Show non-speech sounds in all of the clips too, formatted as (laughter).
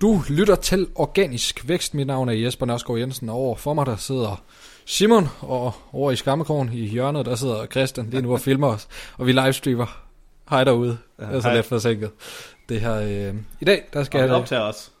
Du lytter til Organisk Vækst. Mit navn er Jesper Nørsgaard Jensen, og over for mig der sidder Simon, og over i Skammekrogen i hjørnet, der sidder Christian lige nu og filmer os, og vi livestreamer. Hej derude. Ja, det er så hej. let forsinket. Det her, øh, I dag, der skal Og vi jeg... optager os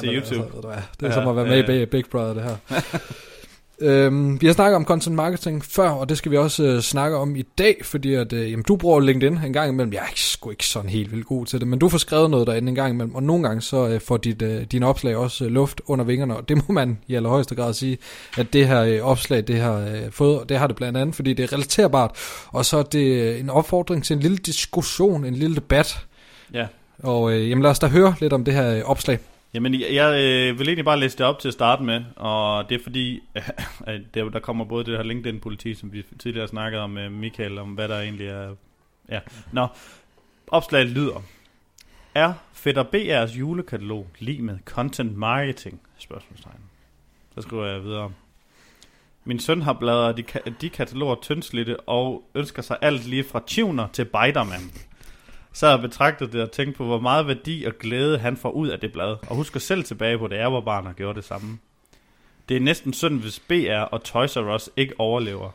til men YouTube. Altså, du hvad, det er Ja, som at være ja, med i ja. Big- Big Brother, det her. (laughs) øhm, vi har snakket om content marketing før, og det skal vi også øh, snakke om i dag, fordi at, øh, jamen, du bruger LinkedIn en gang imellem. Jeg er ikke, sgu ikke sådan helt vildt god til det, men du får skrevet noget derinde en gang imellem, og nogle gange så øh, får dit, øh, dine opslag også øh, luft under vingerne, og det må man i allerhøjeste grad sige, at det her øh, opslag, det har øh, fået, og det har det blandt andet, fordi det er relaterbart, og så er det øh, en opfordring til en lille diskussion, en lille debat, Ja. og øh, jamen lad os da høre lidt om det her øh, opslag. Jamen, jeg, jeg øh, vil egentlig bare læse det op til at starte med, og det er fordi, (laughs) at der, der kommer både det her LinkedIn-politi, som vi tidligere snakkede om med Michael, om hvad der egentlig er... Ja, nå. Opslaget lyder. Er Fætter BR's julekatalog lige med content marketing? Spørgsmålstegn. Så skriver jeg videre. Min søn har bladret de, ka- de kataloger tyndslidte og ønsker sig alt lige fra tuner til Biderman. Så har jeg betragtet det og tænkt på, hvor meget værdi og glæde han får ud af det blad. Og husker selv tilbage på, da jeg var barn og gjorde det samme. Det er næsten synd, hvis BR og Toys R Us ikke overlever.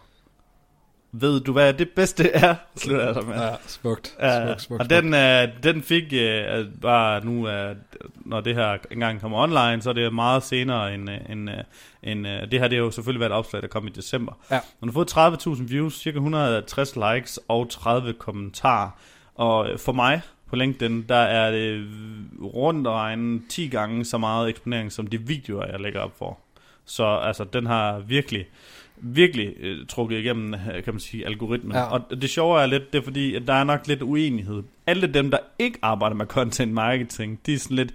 Ved du, hvad det bedste er? (laughs) Slutter jeg så med. Ja, smukt. Ja, smukt, smukt, og den, øh, den fik øh, bare nu, øh, når det her engang kommer online, så er det meget senere end, øh, end, øh, end øh, det her. Det har jo selvfølgelig været et opslag, der kom i december. Ja. Den har fået 30.000 views, cirka 160 likes og 30 kommentarer. Og for mig på LinkedIn, der er det rundt regnet 10 gange så meget eksponering, som de videoer, jeg lægger op for. Så altså, den har virkelig, virkelig øh, trukket igennem, øh, kan man sige, algoritmen. Ja. Og det sjove er lidt, det er fordi, at der er nok lidt uenighed. Alle dem, der ikke arbejder med content marketing, de er sådan lidt,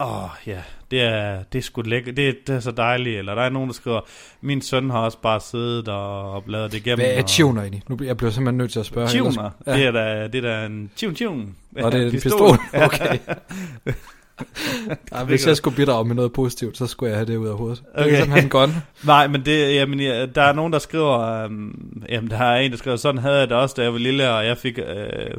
åh oh, ja, det er, det er sgu lækkert, det, er- det er så dejligt. Eller der er nogen, der skriver, min søn har også bare siddet og, bladret det igennem. Hvad er tuner egentlig? Nu bliver jeg bliver simpelthen nødt til at spørge. Ellers- ja. det, er da, det er da en tune tune. Og det er en (laughs) pistol. Okay. (laughs) Ja, hvis jeg skulle bidrage med noget positivt, så skulle jeg have det ud af hovedet. Det er Okay. en gun. (laughs) Nej, men det, jamen, ja, der er nogen, der skriver, um, jamen, der er en, der skriver, sådan havde jeg det også, da jeg var lille, og jeg fik øh,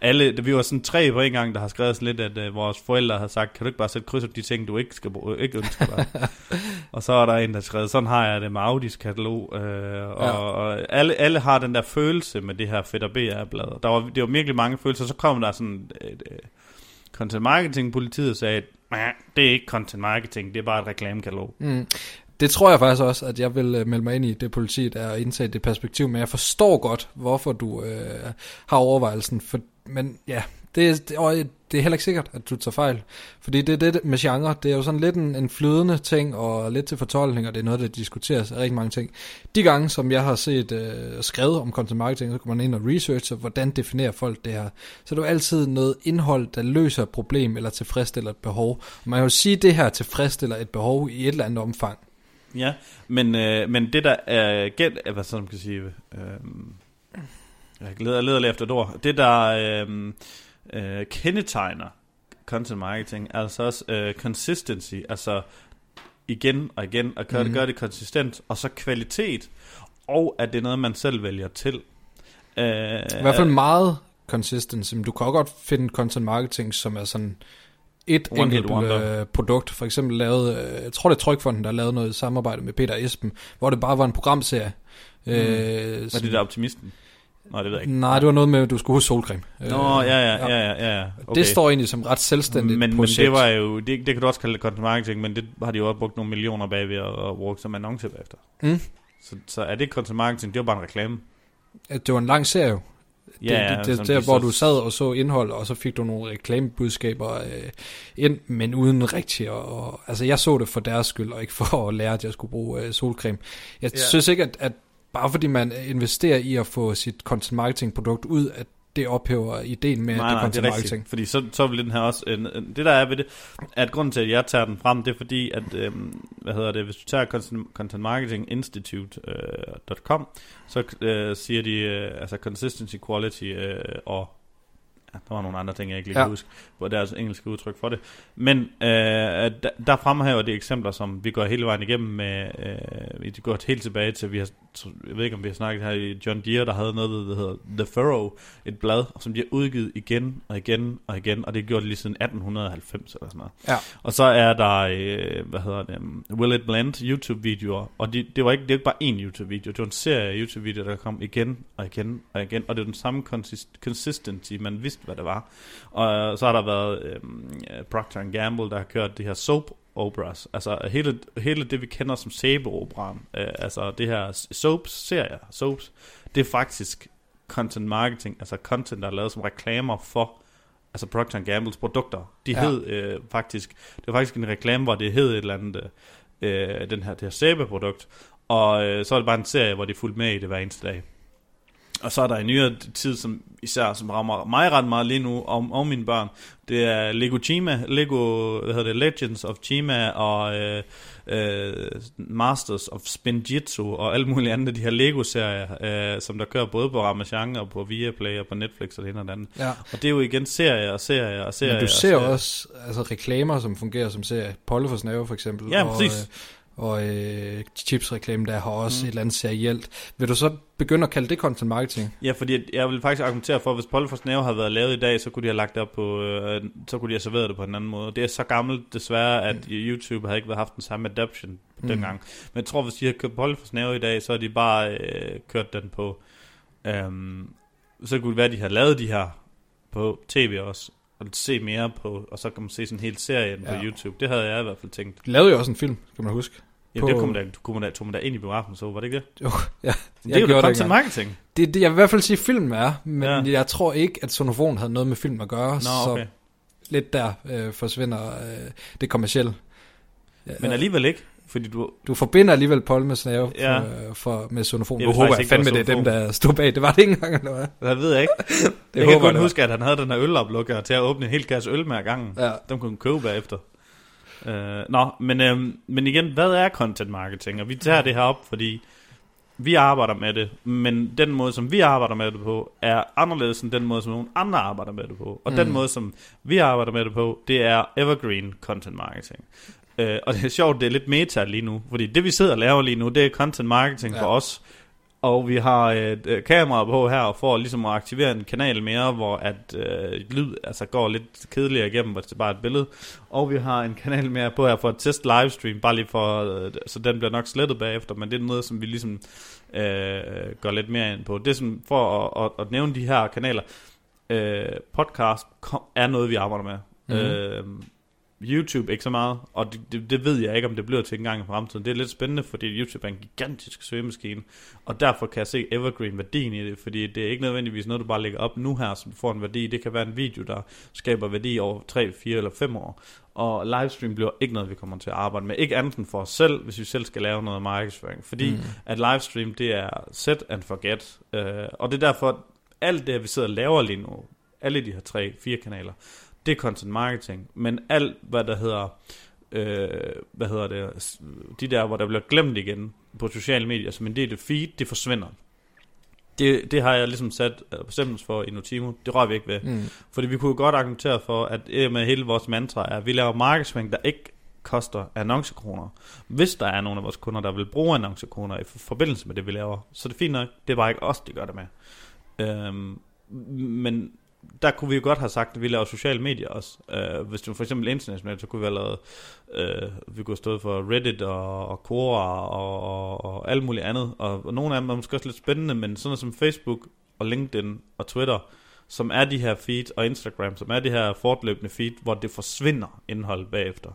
alle, vi var sådan tre på en gang, der har skrevet sådan lidt, at øh, vores forældre har sagt, kan du ikke bare sætte kryds på de ting, du ikke, skal, bruge- ikke ønsker dig? (laughs) og så er der en, der har skrevet, sådan har jeg det med Audis katalog, øh, og, Ja. og alle, alle har den der følelse med det her Fætter BR-blad. Der var, det var virkelig mange følelser, så kom der sådan et, et, content marketing politiet sagde, at det er ikke content marketing, det er bare et reklamekatalog. Mm. Det tror jeg faktisk også, at jeg vil øh, melde mig ind i det politi, der er indtage det perspektiv, men jeg forstår godt, hvorfor du øh, har overvejelsen. For, men ja, det, det, og det er heller ikke sikkert, at du tager fejl. Fordi det er det med genre, det er jo sådan lidt en, en flydende ting, og lidt til fortolkning, og det er noget, der diskuteres af rigtig mange ting. De gange, som jeg har set øh, skrevet om content marketing, så går man ind og researcher, hvordan definerer folk det her. Så er det jo altid noget indhold, der løser et problem, eller tilfredsstiller et behov. Og man kan jo sige, at det her tilfredsstiller et behov i et eller andet omfang. Ja, men, øh, men det der er gen, øh, hvad sådan kan sige, øh, jeg leder, leder efter et ord, det der øh, øh, kendetegner content marketing, altså også øh, consistency, altså igen og igen, og gøre, Mhm. mm. gøre det konsistent, og så kvalitet, og at det er noget, man selv vælger til. Øh, I hvert fald meget consistency, men du kan også godt finde content marketing, som er sådan et One enkelt øh, produkt. For eksempel lavet, øh, jeg tror det er Trykfonden, der lavede noget i samarbejde med Peter Esben, hvor det bare var en programserie. Mm. Øh, Var det der optimisten? Nej, det ved jeg ikke. Nej, det var noget med, at du skulle huske solcreme. Nå, ja, ja, ja, ja, ja. Okay. Det står egentlig som ret selvstændigt men, men projekt. det var jo, det, det kan du også kalde det content marketing, men det har de jo også brugt nogle millioner bagved at, at bruge som annonce bagefter. Mm. Så, så er det content marketing, det var bare en reklame. Det var en lang serie jo. Ja, det, det, det, der, de hvor så- du sad og så indhold, og så fik du nogle reklamebudskaber øh, ind, men uden rigtig at... Og, altså, jeg så det for deres skyld, og ikke for at lære, at jeg skulle bruge øh, solcreme. Jeg Ja. synes ikke, at, at bare fordi man investerer i at få sit content marketing produkt ud, at det ophæver ideen med, at det er nej, det content er marketing. rigtigt. Fordi så, så vil den her også... En, det der er ved det, at grunden til, at jeg tager den frem, det er fordi, at, øhm, hvad hedder det, hvis du tager Content, Content Marketing Institute.com, så øh, siger de, øh, altså consistency, quality øh, og ja, der var nogle andre ting, jeg ikke lige Ja. kan huske, hvor det er altså engelske udtryk for det. Men øh, der, der fremhæver de eksempler, som vi går hele vejen igennem med, øh, vi går helt tilbage til, vi har jeg ved ikke om vi har snakket her i John Deere, der havde noget, der hedder The Furrow, et blad, som de har udgivet igen og igen og igen, og det gjort det lige siden 1890 eller sådan noget. Ja. Og så er der, øh, hvad hedder det, um, Will It Blend YouTube-videoer, og de, det var ikke, det var ikke bare én YouTube-video, det var en serie af YouTube-videoer, der kom igen og igen og igen, og det var den samme consist- consistency, man vidste, hvad det var. Og så har der været øh, Procter Gamble, der har kørt det her soap operas. Altså hele, hele det, vi kender som sæbeoperaen, øh, altså det her soaps, serier, soaps, det er faktisk content marketing, altså content, der er lavet som reklamer for altså Procter Gambles produkter. De ja. hed øh, faktisk, det var faktisk en reklame, hvor det hed et eller andet, øh, den her, det her sæbeprodukt, og øh, så er det bare en serie, hvor de fulgte med i det hver eneste dag. Og så er der en nyere tid, som især som rammer mig ret meget lige nu, og, og mine børn. Det er Lego Chima, Lego, hvad hedder det, Legends of Chima, og øh, øh, Masters of Spinjitzu, og alle mulige andre af de her Lego-serier, øh, som der kører både på Ramachan og på Viaplay og på Netflix og det ene og det andet. Ja. Og det er jo igen serier og serier og serier. Men du og ser serier. også altså, reklamer, som fungerer som serie. Polle for Snave for eksempel. Ja, og, præcis. øh, Og øh, chipsreklame, der har også Mm. mm. et eller andet serielt. Vil du så begynde at kalde det content marketing? Ja, fordi jeg vil faktisk argumentere for, at hvis Polly for Snæve havde været lavet i dag, så kunne de have lagt det op på, øh, så kunne de have serveret det på en anden måde. Det er så gammelt desværre, at YouTube havde ikke været haft den samme adoption på Mm. dengang. Men jeg tror, hvis de havde kørt Polly for Snæve i dag, så har de bare øh, kørt den på, øhm, så kunne det være, at de havde lavet de her på tv også, og se mere på, og så kan man se sådan en hel serie ja. på. YouTube. Det havde jeg i hvert fald tænkt. De lavede jo også en film, kan man huske. Ja, På- det kunne man da, kunne man da, tog man da ind i biografen, så var det ikke det? Jo, (laughs) ja. Det er jo da content marketing. Det, det, jeg vil i hvert fald sige, at filmen er, men Ja. jeg tror ikke, at sonofon havde noget med film at gøre, Nå, så okay. lidt der øh, forsvinder øh, det kommercielle. Ja, Men alligevel ikke, fordi du, Du forbinder alligevel Paul med snave Ja. for, for, med sonofon. Jeg vidste håber jeg fandme, det er dem, der stod bag. Det var det ikke engang, eller hvad? det ved jeg ikke. (laughs) Det jeg kan håber kun jeg, det huske, at han havde den her øloplukker til at åbne en hel kasse øl med ad gangen. Ja. Dem kunne han købe bagefter. Uh, nå, men, øhm, men igen, hvad er content marketing? Og vi tager det her op, fordi vi arbejder med det, men den måde, som vi arbejder med det på, er anderledes end den måde, som nogle andre arbejder med det på. Og mm. den måde, som vi arbejder med det på, det er evergreen content marketing. Uh, og det er sjovt, det er lidt meta lige nu, fordi det vi sidder og laver lige nu, det er content marketing ja. for os. Og vi har et øh, kamera på her for ligesom at aktivere en kanal mere, hvor at øh, lyd altså går lidt kedeligere igennem, hvor det er bare et billede. Og vi har en kanal mere på her for at teste livestream, bare lige for, øh, så den bliver nok slettet bagefter, men det er noget, som vi ligesom øh, går lidt mere ind på. Det er sådan, for at, at, at nævne de her kanaler, øh, podcast kom, er noget, vi arbejder med. Mhm. Øh, YouTube ikke så meget, og det, det, det ved jeg ikke, om det bliver til en gang i fremtiden. Det er lidt spændende, fordi YouTube er en gigantisk søgemaskine, og derfor kan jeg se evergreen værdien i det, fordi det er ikke nødvendigvis noget, du bare lægger op nu her, som får en værdi. Det kan være en video, der skaber værdi over 3, 4 eller 5 år. Og livestream bliver ikke noget, vi kommer til at arbejde med. Ikke andet end for os selv, hvis vi selv skal lave noget markedsføring. Fordi mm. At livestream, det er set and forget. Uh, og det er derfor, alt det, vi sidder og laver lige nu, alle de her tre, fire kanaler, det er content marketing. Men alt, hvad der hedder, øh, hvad hedder det, de der, hvor der bliver glemt igen på sociale medier, som en del af feed, det forsvinder. Det, det har jeg ligesom sat øh, bestemmelse for i Notimo. Det rører vi ikke ved. Mm. Fordi vi kunne godt argumentere for, at med hele vores mantra er, at vi laver markedsføring, der ikke koster annoncekroner. Hvis der er nogle af vores kunder, der vil bruge annoncekroner i for- forbindelse med det, vi laver, så er det fint nok. Det er bare ikke os, de gør det med. Øhm, men der kunne vi jo godt have sagt, at vi laver sociale medier også. Øh, hvis du for eksempel internationalt, så kunne vi have lavet, øh, vi kunne have stået for Reddit og, og Quora og, og, og alt muligt andet. Og, og nogle af dem er måske også lidt spændende, men sådan noget som Facebook og LinkedIn og Twitter, som er de her feed, og Instagram, som er de her fortløbende feed, hvor det forsvinder indhold bagefter.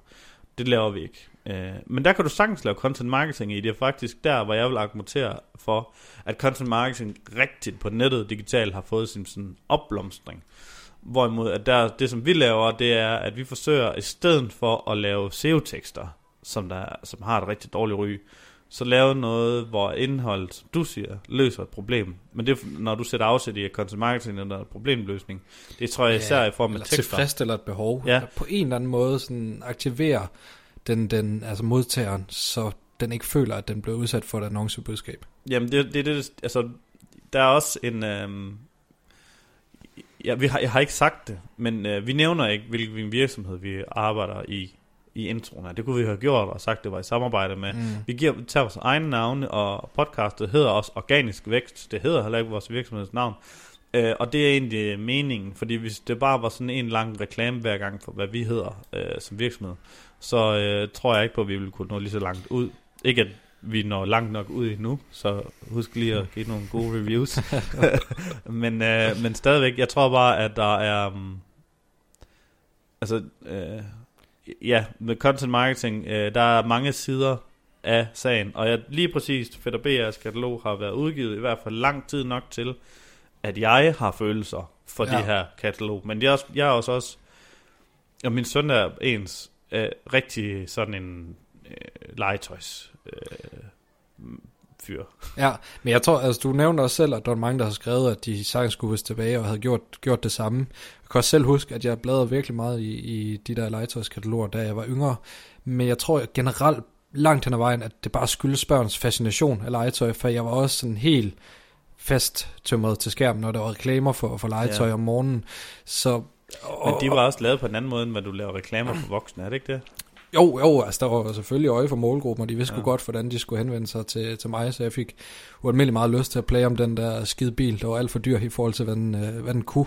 Det laver vi ikke. Øh, men der kan du sagtens lave content marketing i. Det er faktisk der, hvor jeg vil argumentere for, at content marketing rigtigt på nettet digitalt har fået sin sådan opblomstring. Hvorimod at der, det som vi laver, det er, at vi forsøger i stedet for at lave SEO-tekster, som, der, som har et rigtig dårligt ry, så lave noget, hvor indholdet, som du siger, løser et problem. Men det, er, når du sætter afsæt i at content marketing eller en problemløsning, det tror jeg især i form af tekster. tilfredsstiller et behov. Ja. På en eller anden måde sådan aktiverer den, den, altså modtageren, så den ikke føler, at den bliver udsat for et annoncebudskab. Jamen, det, det, det, altså, der er også en... Øhm, ja, vi har, jeg har ikke sagt det, men øh, vi nævner ikke, hvilken virksomhed vi arbejder i i introen her. Det kunne vi have gjort og sagt, det var i samarbejde med. Mm. Vi giver, tager vores egne navne, og podcastet hedder også Organisk Vækst. Det hedder heller ikke vores virksomheds navn. Øh, og det er egentlig meningen, fordi hvis det bare var sådan en lang reklame hver gang for, hvad vi hedder øh, som virksomhed, så øh, tror jeg ikke på, at vi ville kunne nå lige så langt ud. Ikke at vi når langt nok ud endnu, så husk lige at give nogle gode reviews. (laughs) men, øh, men stadigvæk, jeg tror bare, at der er... Um, altså, øh, ja, med content marketing, øh, der er mange sider af sagen, og jeg, lige præcis Fætter BR's katalog har været udgivet i hvert fald lang tid nok til, at jeg har følelser for ja. det her katalog. Men jeg, jeg er også også, og min søn er ens øh, rigtig sådan en øh, legetøjs øh, fyr. Ja, men jeg tror, altså du nævnte også selv, at der var mange, der har skrevet, at de sagtens skulle tilbage og havde gjort, gjort det samme. Jeg kan også selv huske, at jeg bladrede virkelig meget i, i de der legetøjskataloger, da jeg var yngre. Men jeg tror generelt langt hen ad vejen, at det bare skyldes børns fascination af legetøj, for jeg var også sådan helt fast tømret til skærmen, når der var reklamer for, for legetøj ja. om morgenen. Så, og, Men de var også lavet på en anden måde, end hvad du laver reklamer for voksne, er det ikke det? Jo, jo, altså der var selvfølgelig øje for målgruppen, og de vidste ja. godt, hvordan de skulle henvende sig til, til mig, så jeg fik ualmindelig meget lyst til at plage om den der skide bil, der var alt for dyr i forhold til, hvad den, øh, hvad den kunne.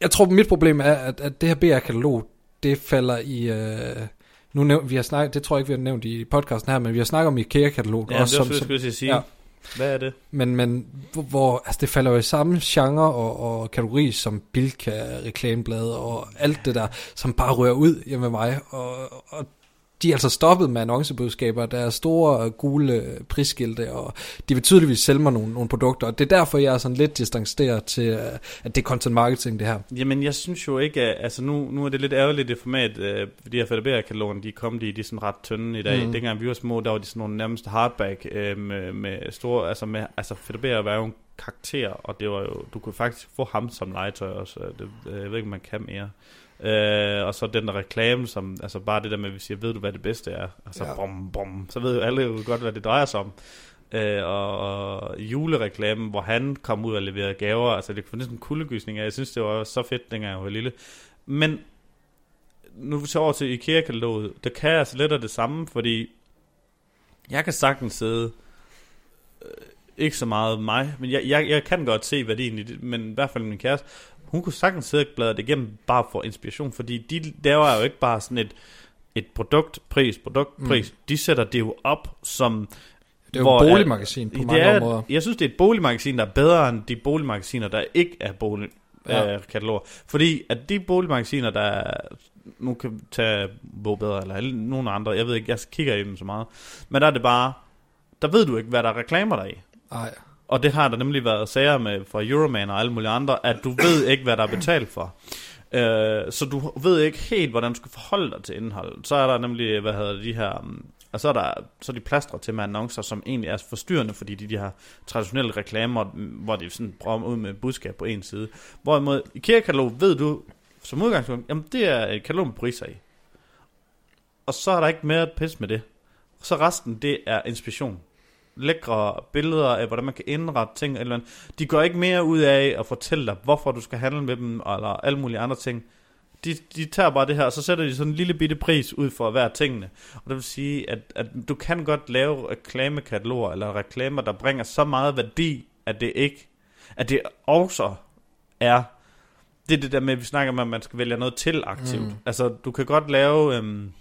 Jeg tror, mit problem er, at, at det her BR-katalog, det falder i... Øh, nu næv, vi har snakket, det tror jeg ikke, vi har nævnt i podcasten her, men vi har snakket om IKEA-katalog. Ja, også, det var som, som, sige. Ja, hvad er det? Men, men hvor, altså det falder jo i samme genre og, og kategori som Bilka, reklameblade og alt det der, som bare rører ud hjemme med mig. Og, og de er altså stoppet med annoncebudskaber, der er store gule prisskilte, og de vil tydeligvis sælge mig nogle, nogle produkter, og det er derfor, jeg er sådan lidt distanceret til, at det er content marketing, det her. Jamen, jeg synes jo ikke, at, altså nu, nu er det lidt ærgerligt det format, øh, de her FDBR-kataloger, de kom de, de er sådan ret tynde i dag. Mm. Dengang vi var små, der var de sådan nogle nærmest hardback øh, med, med store, altså med, altså FDBR var jo en karakter, og det var jo, du kunne faktisk få ham som legetøj også, det, jeg ved ikke, om man kan mere. Øh, og så den der reklame, som, altså bare det der med, at vi siger, ved du hvad det bedste er? Altså ja. bom, bom, så ved jo alle jo godt, hvad det drejer sig om. Øh, og, og julereklamen, hvor han kom ud og leverede gaver, altså det kunne næsten kuldegysning af. Jeg synes, det var så fedt, dengang jeg var lille. Men nu vi over til IKEA-kataloget, det kan altså lidt af det samme, fordi jeg kan sagtens sidde, øh, ikke så meget mig, men jeg, jeg, jeg kan godt se værdien i det, men i hvert fald min kæreste, hun kunne sagtens sidde og bladre det igennem bare for inspiration, fordi de laver jo ikke bare sådan et, et produktpris, produktpris, mm. de sætter det jo op som... Det er jo et boligmagasin på mange er, områder. Jeg synes, det er et boligmagasin, der er bedre end de boligmagasiner, der ikke er boligkataloger. Ja. Fordi at de boligmagasiner, der nu kan tage Bo Bedre, eller nogen andre, jeg ved ikke, jeg kigger i dem så meget, men der er det bare, der ved du ikke, hvad der er reklamer der i. Nej. Og det har der nemlig været sager med fra Euroman og alle mulige andre, at du ved ikke, hvad der er betalt for. Øh, så du ved ikke helt, hvordan du skal forholde dig til indholdet. Så er der nemlig, hvad hedder de her... Mm, og så er, der, så er de plastret til med annoncer, som egentlig er forstyrrende, fordi de, de har traditionelle reklamer, mm, hvor de sådan prøver ud med budskab på en side. Hvorimod IKEA-katalog ved du som udgangspunkt, jamen det er et katalog med priser i. Og så er der ikke mere pis med det. Og så resten, det er inspiration lækre billeder af, hvordan man kan indrette ting. Eller de går ikke mere ud af at fortælle dig, hvorfor du skal handle med dem, eller alle mulige andre ting. De, de tager bare det her, og så sætter de sådan en lille bitte pris ud for hver tingene. Og det vil sige, at, at du kan godt lave reklamekataloger, eller reklamer, der bringer så meget værdi, at det ikke, at det også er, det er det der med, at vi snakker om, at man skal vælge noget til aktivt. Mm. Altså, du kan godt lave... Øhm,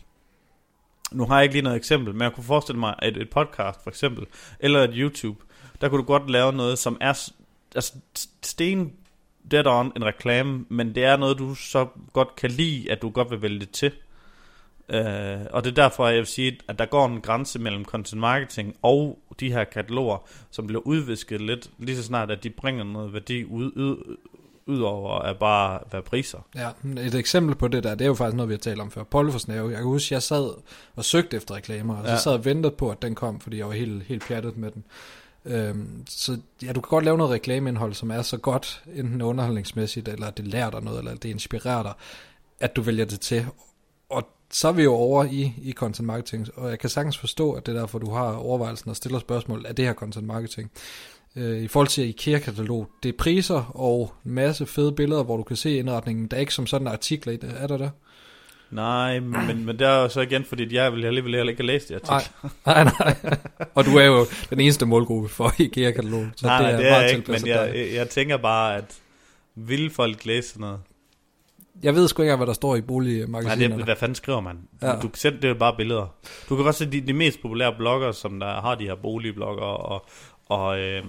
nu har jeg ikke lige noget eksempel, men jeg kunne forestille mig, at et podcast for eksempel, eller et YouTube, der kunne du godt lave noget, som er altså, sten dead on en reklame, men det er noget, du så godt kan lide, at du godt vil vælge det til. Uh, og det er derfor, jeg vil sige, at der går en grænse mellem content marketing og de her kataloger, som bliver udvisket lidt, lige så snart, at de bringer noget værdi ud, ud, udover at bare være priser. Ja, et eksempel på det der, det er jo faktisk noget, vi har talt om før. Polly for Snave. Jeg kan huske, jeg sad og søgte efter reklamer, og så ja. sad og ventede på, at den kom, fordi jeg var helt, helt pjattet med den. Øhm, så ja, du kan godt lave noget reklameindhold, som er så godt, enten underholdningsmæssigt, eller det lærer dig noget, eller det inspirerer dig, at du vælger det til. Og så er vi jo over i, i content marketing, og jeg kan sagtens forstå, at det er derfor, du har overvejelsen og stiller spørgsmål, er det her content marketing? Øh, i forhold til IKEA-katalog. Det er priser og en masse fede billeder, hvor du kan se indretningen. Der er ikke som sådan artikler i det. Er der der? Nej, men, men det er jo så igen, fordi jeg vil alligevel heller ikke have læst det Nej, artikel. nej, nej. (laughs) Og du er jo den eneste målgruppe for IKEA-katalogen. Så Nej, nej, det er meget jeg ikke, men jeg, jeg, jeg tænker bare, at vil folk læse sådan noget? jeg ved sgu ikke hvad der står i Nej, boligmagasinerne. det, hvad fanden skriver man? Ja. Du kan sætte det er bare billeder. Du kan godt se de, de mest populære blogger, som der har de her boligblogger, og, og øh,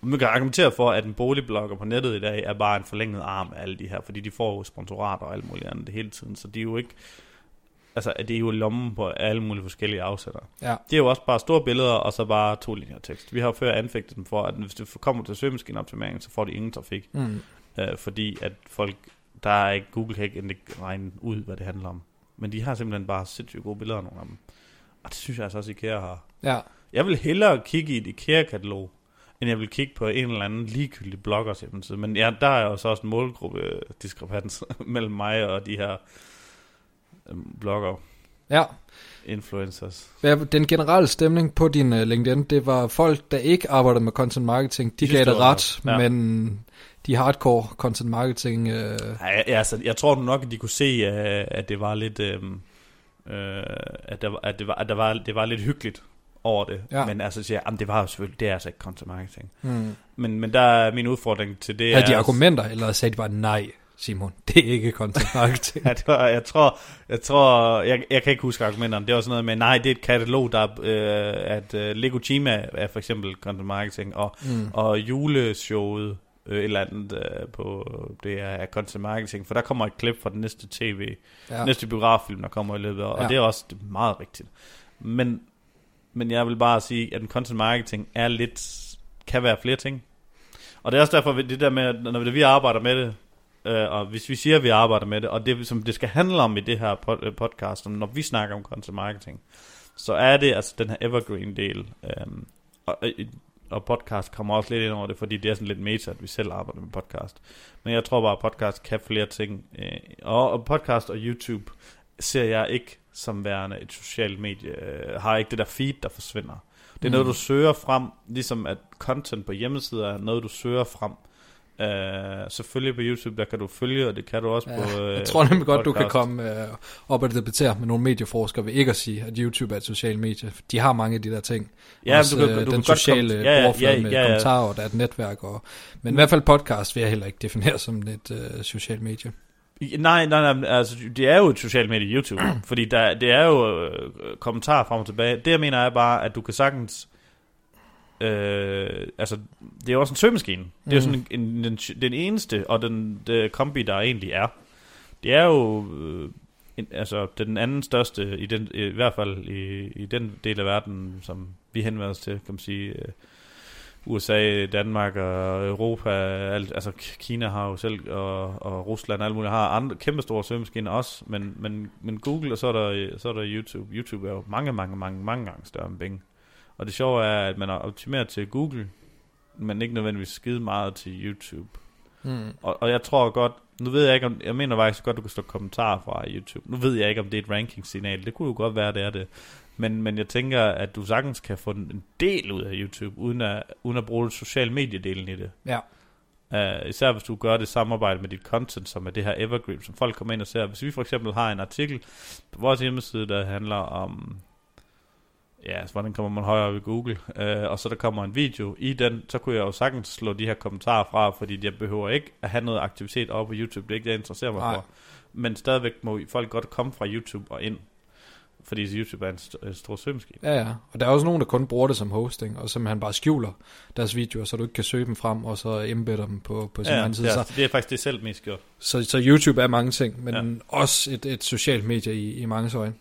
man kan argumentere for, at en boligblogger på nettet i dag er bare en forlænget arm af alle de her, fordi de får jo sponsorater og alt muligt andet hele tiden, så de er jo ikke, altså det er jo lommen på alle mulige forskellige afsætter. Ja. Det er jo også bare store billeder, og så bare to linjer tekst. Vi har jo før anfægtet dem for, at hvis det kommer til søgemaskineoptimering, så får de ingen trafik, Mm. øh, fordi at folk, der er ikke, Google kan ikke endelig regne ud, hvad det handler om. Men de har simpelthen bare sindssygt gode billeder, nogle af dem. Og det synes jeg altså også, IKEA har. Ja, Jeg vil hellere kigge i et IKEA-katalog, end jeg vil kigge på en eller anden ligegyldig bloggers hjemmeside. Men ja, der er jo så også en målgruppe diskrepans (laughs) mellem mig og de her øhm, blogger, ja. influencers. Hvad- Den generelle stemning på din uh, LinkedIn, det var folk, der ikke arbejder med content marketing, de De gav det ret. Ja. men de hardcore content marketing, Nej, ja, altså, jeg tror nok, at de kunne se, øh, at det var lidt, øh, øh, at, der, at, det var, at der var, det var lidt hyggeligt over det. Ja. Men altså, siger, jeg, det var jo selvfølgelig, det er altså ikke content marketing. hmm. Men, men der er min udfordring til det. havde de er, argumenter, eller sagde de bare nej, Simon, (laughs) det er ikke content marketing. Ja, det var, jeg tror, jeg tror, jeg, jeg kan ikke huske argumenterne. Det var sådan noget med, nej, det er et katalog, der er, øh, at øh, Lego Chima er for eksempel content marketing, og, mm. og juleshowet, øh, et eller andet øh, på, det er, er content marketing, for der kommer et klip fra den næste tv, Ja. næste biograffilm, der kommer i løbet af, og Ja. det er også meget rigtigt. Men, men jeg vil bare sige, at en content marketing er lidt, kan være flere ting. Og det er også derfor, det der med, at når vi arbejder med det, øh, og hvis vi siger, at vi arbejder med det, og det som det skal handle om i det her øh, podcast, om når vi snakker om content marketing, så er det altså den her evergreen del, øh, og, øh, og- og podcast kommer også lidt ind over det, fordi det er sådan lidt meta, at vi selv arbejder med podcast. Men jeg tror bare, at podcast kan flere ting. Øh, og, og podcast og YouTube ser jeg ikke som værende et socialt medie, øh, har ikke det der feed, der forsvinder. Det er Mm. noget, du søger frem, ligesom at content på hjemmesider er noget, du søger frem. Uh, selvfølgelig på YouTube, der kan du følge, og det kan du også Ja, på uh, jeg tror nemlig godt, du kan komme øh, op og debattere med nogle medieforskere ved ikke at sige, at YouTube er et socialt medie. De har mange af de der ting. Ja, Også, du kan, øh, du den kan godt sociale komme, ja, ja, overflade ja, med ja, ja. kommentarer, og der er et netværk. Og, men i hvert fald podcast vil jeg heller ikke definere som et øh, socialt medie. Nej, nej, nej, altså det er jo et socialt medie YouTube, (clears throat) fordi der, det er jo øh, kommentarer frem og tilbage. Det jeg mener er bare, at du kan sagtens, øh, altså det er jo også en søgemaskine. Det er jo sådan en, en, den, den eneste, og den, den kombi, der egentlig er. Det er jo, øh, en, altså den anden største, i, den, i hvert fald i, i den del af verden, som vi henvender os til, kan man sige, øh, USA, Danmark og Europa, alt, altså Kina har jo selv, og, og Rusland og alt muligt, har andre kæmpe store søgemaskiner også, men, men, men Google, og så er, der, så er der YouTube. YouTube er jo mange, mange, mange, mange gange større end Bing. Og det sjove er, at man har optimeret til Google, men ikke nødvendigvis skide meget til YouTube. Mm. Og, og jeg tror godt, nu ved jeg ikke om, jeg mener faktisk godt, du kan stå kommentarer fra YouTube. Nu ved jeg ikke, om det er et ranking-signal. Det kunne jo godt være, det er det. Men, men jeg tænker, at du sagtens kan få en del ud af YouTube, uden at, uden at bruge social mediedelen i det. Ja. Uh, især hvis du gør det samarbejde med dit content, som er det her evergreen, som folk kommer ind og ser. Hvis vi for eksempel har en artikel på vores hjemmeside, der handler om, ja, altså, hvordan kommer man højere ved Google, uh, og så der kommer en video i den, så kunne jeg jo sagtens slå de her kommentarer fra, fordi jeg behøver ikke at have noget aktivitet over på YouTube. Det er ikke det, jeg interesserer mig Nej. for. Men stadigvæk må folk godt komme fra YouTube og ind, fordi YouTube er en, st- en stor søgemaskine. Ja, ja. Og der er også nogen, der kun bruger det som hosting, og simpelthen bare skjuler deres videoer, så du ikke kan søge dem frem, og så embedder dem på, på sin Ja, egen side. er, det er faktisk det selv mest gjort. så, så YouTube er mange ting, men Ja. ja. også et, et socialt medie i, i mange øjne.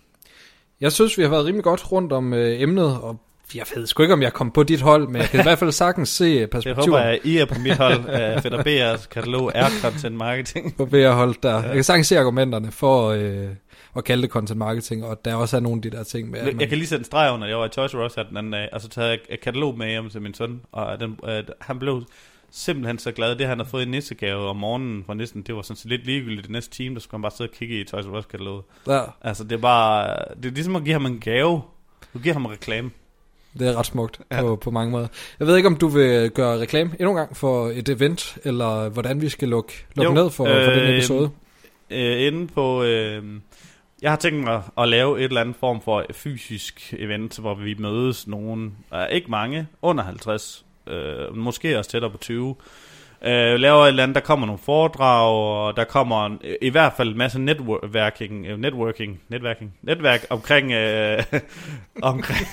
Jeg synes, vi har været rimelig godt rundt om øh, emnet, og jeg ved sgu ikke, om jeg kom på dit hold, men jeg kan i hvert fald sagtens se Jeg perspektiver håber, at I er på mit hold. Uh, Fedder B'ers katalog er content marketing. på at holde der. Jeg kan sagtens se argumenterne for øh, at kalde det content marketing, og der også er nogle af de der ting med, at Jeg man, kan lige sætte en streg under, jeg var i Toys R Us her den anden dag, og så tager jeg et katalog med hjem til min søn, og den, øh, han blev simpelthen så glad. Det han havde fået i nissegave om morgenen fra nissen, det var sådan set lidt ligegyldigt det næste time, der skulle han bare sidde og kigge i Toys R Us kataloget. ja, Altså det er bare, det er ligesom at give ham en gave. Du giver ham en reklame. det er ret smukt Ja. på, på mange måder. Jeg ved ikke, om du vil gøre reklame endnu en gang for et event, eller hvordan vi skal lukke, lukke Jo, ned for, øh, for den øh, episode. øh, inde på... Øh, jeg har tænkt mig at lave et eller andet form for fysisk event, hvor vi mødes nogen, ikke mange, under 50, øh, måske også tættere på 20, øh, laver et eller andet, der kommer nogle foredrag, og der kommer en, i hvert fald en masse networking, øh, networking, networking, netværk omkring, øh, (laughs) omkring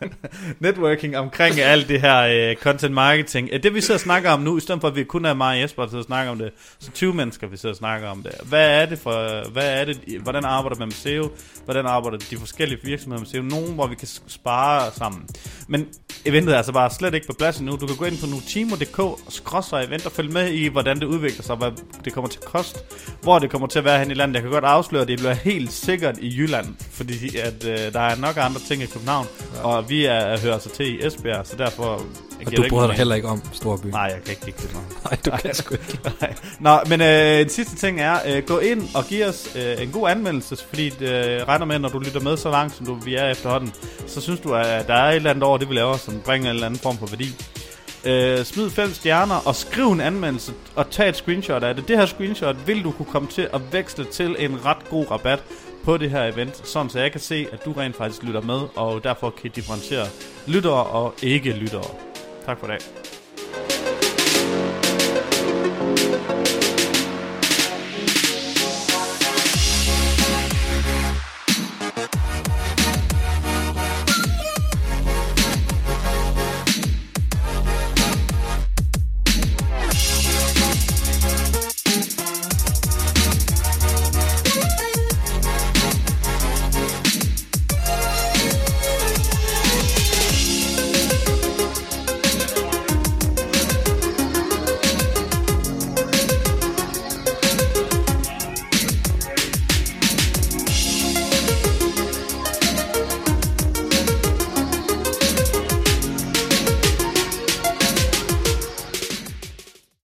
(laughs) networking omkring alt det her øh, content marketing. Øh, det vi sidder og snakker om nu, i stedet for at vi kun er mig og Jesper, der sidder og snakker om det, så 20 mennesker, vi sidder og snakker om det. Hvad er det for, hvad er det, hvordan arbejder man med SEO, hvordan arbejder de forskellige virksomheder med SEO, nogen, hvor vi kan spare sammen. Men eventet er altså bare slet ikke på plads endnu. Du kan gå ind på nutimo.dk og skråse og følge med i, hvordan det udvikler sig, hvad det kommer til at koste, hvor det kommer til at være hen i landet. Jeg kan godt afsløre, at det bliver helt sikkert i Jylland, fordi at, øh, der er nok andre ting i København, ja. og vi er, hører sig til i Esbjerg, så derfor... Og du bryder dig heller ikke om Storby. Nej, jeg kan ikke kigge det Nej, du kan sgu ikke. (laughs) Nej. Nå, men øh, en sidste ting er, øh, gå ind og giv os øh, en god anmeldelse, fordi det øh, regner med, når du lytter med så langt, som du, vi er efterhånden, så synes du, at der er et eller andet over det, vi laver, som bringer en eller anden form for værdi. Øh, smid fem stjerner og skriv en anmeldelse og tag et screenshot af det. Det her screenshot vil du kunne komme til at veksle til en ret god rabat på det her event, sådan så jeg kan se, at du rent faktisk lytter med, og derfor kan differentiere lyttere og ikke lyttere. Tak for i dag.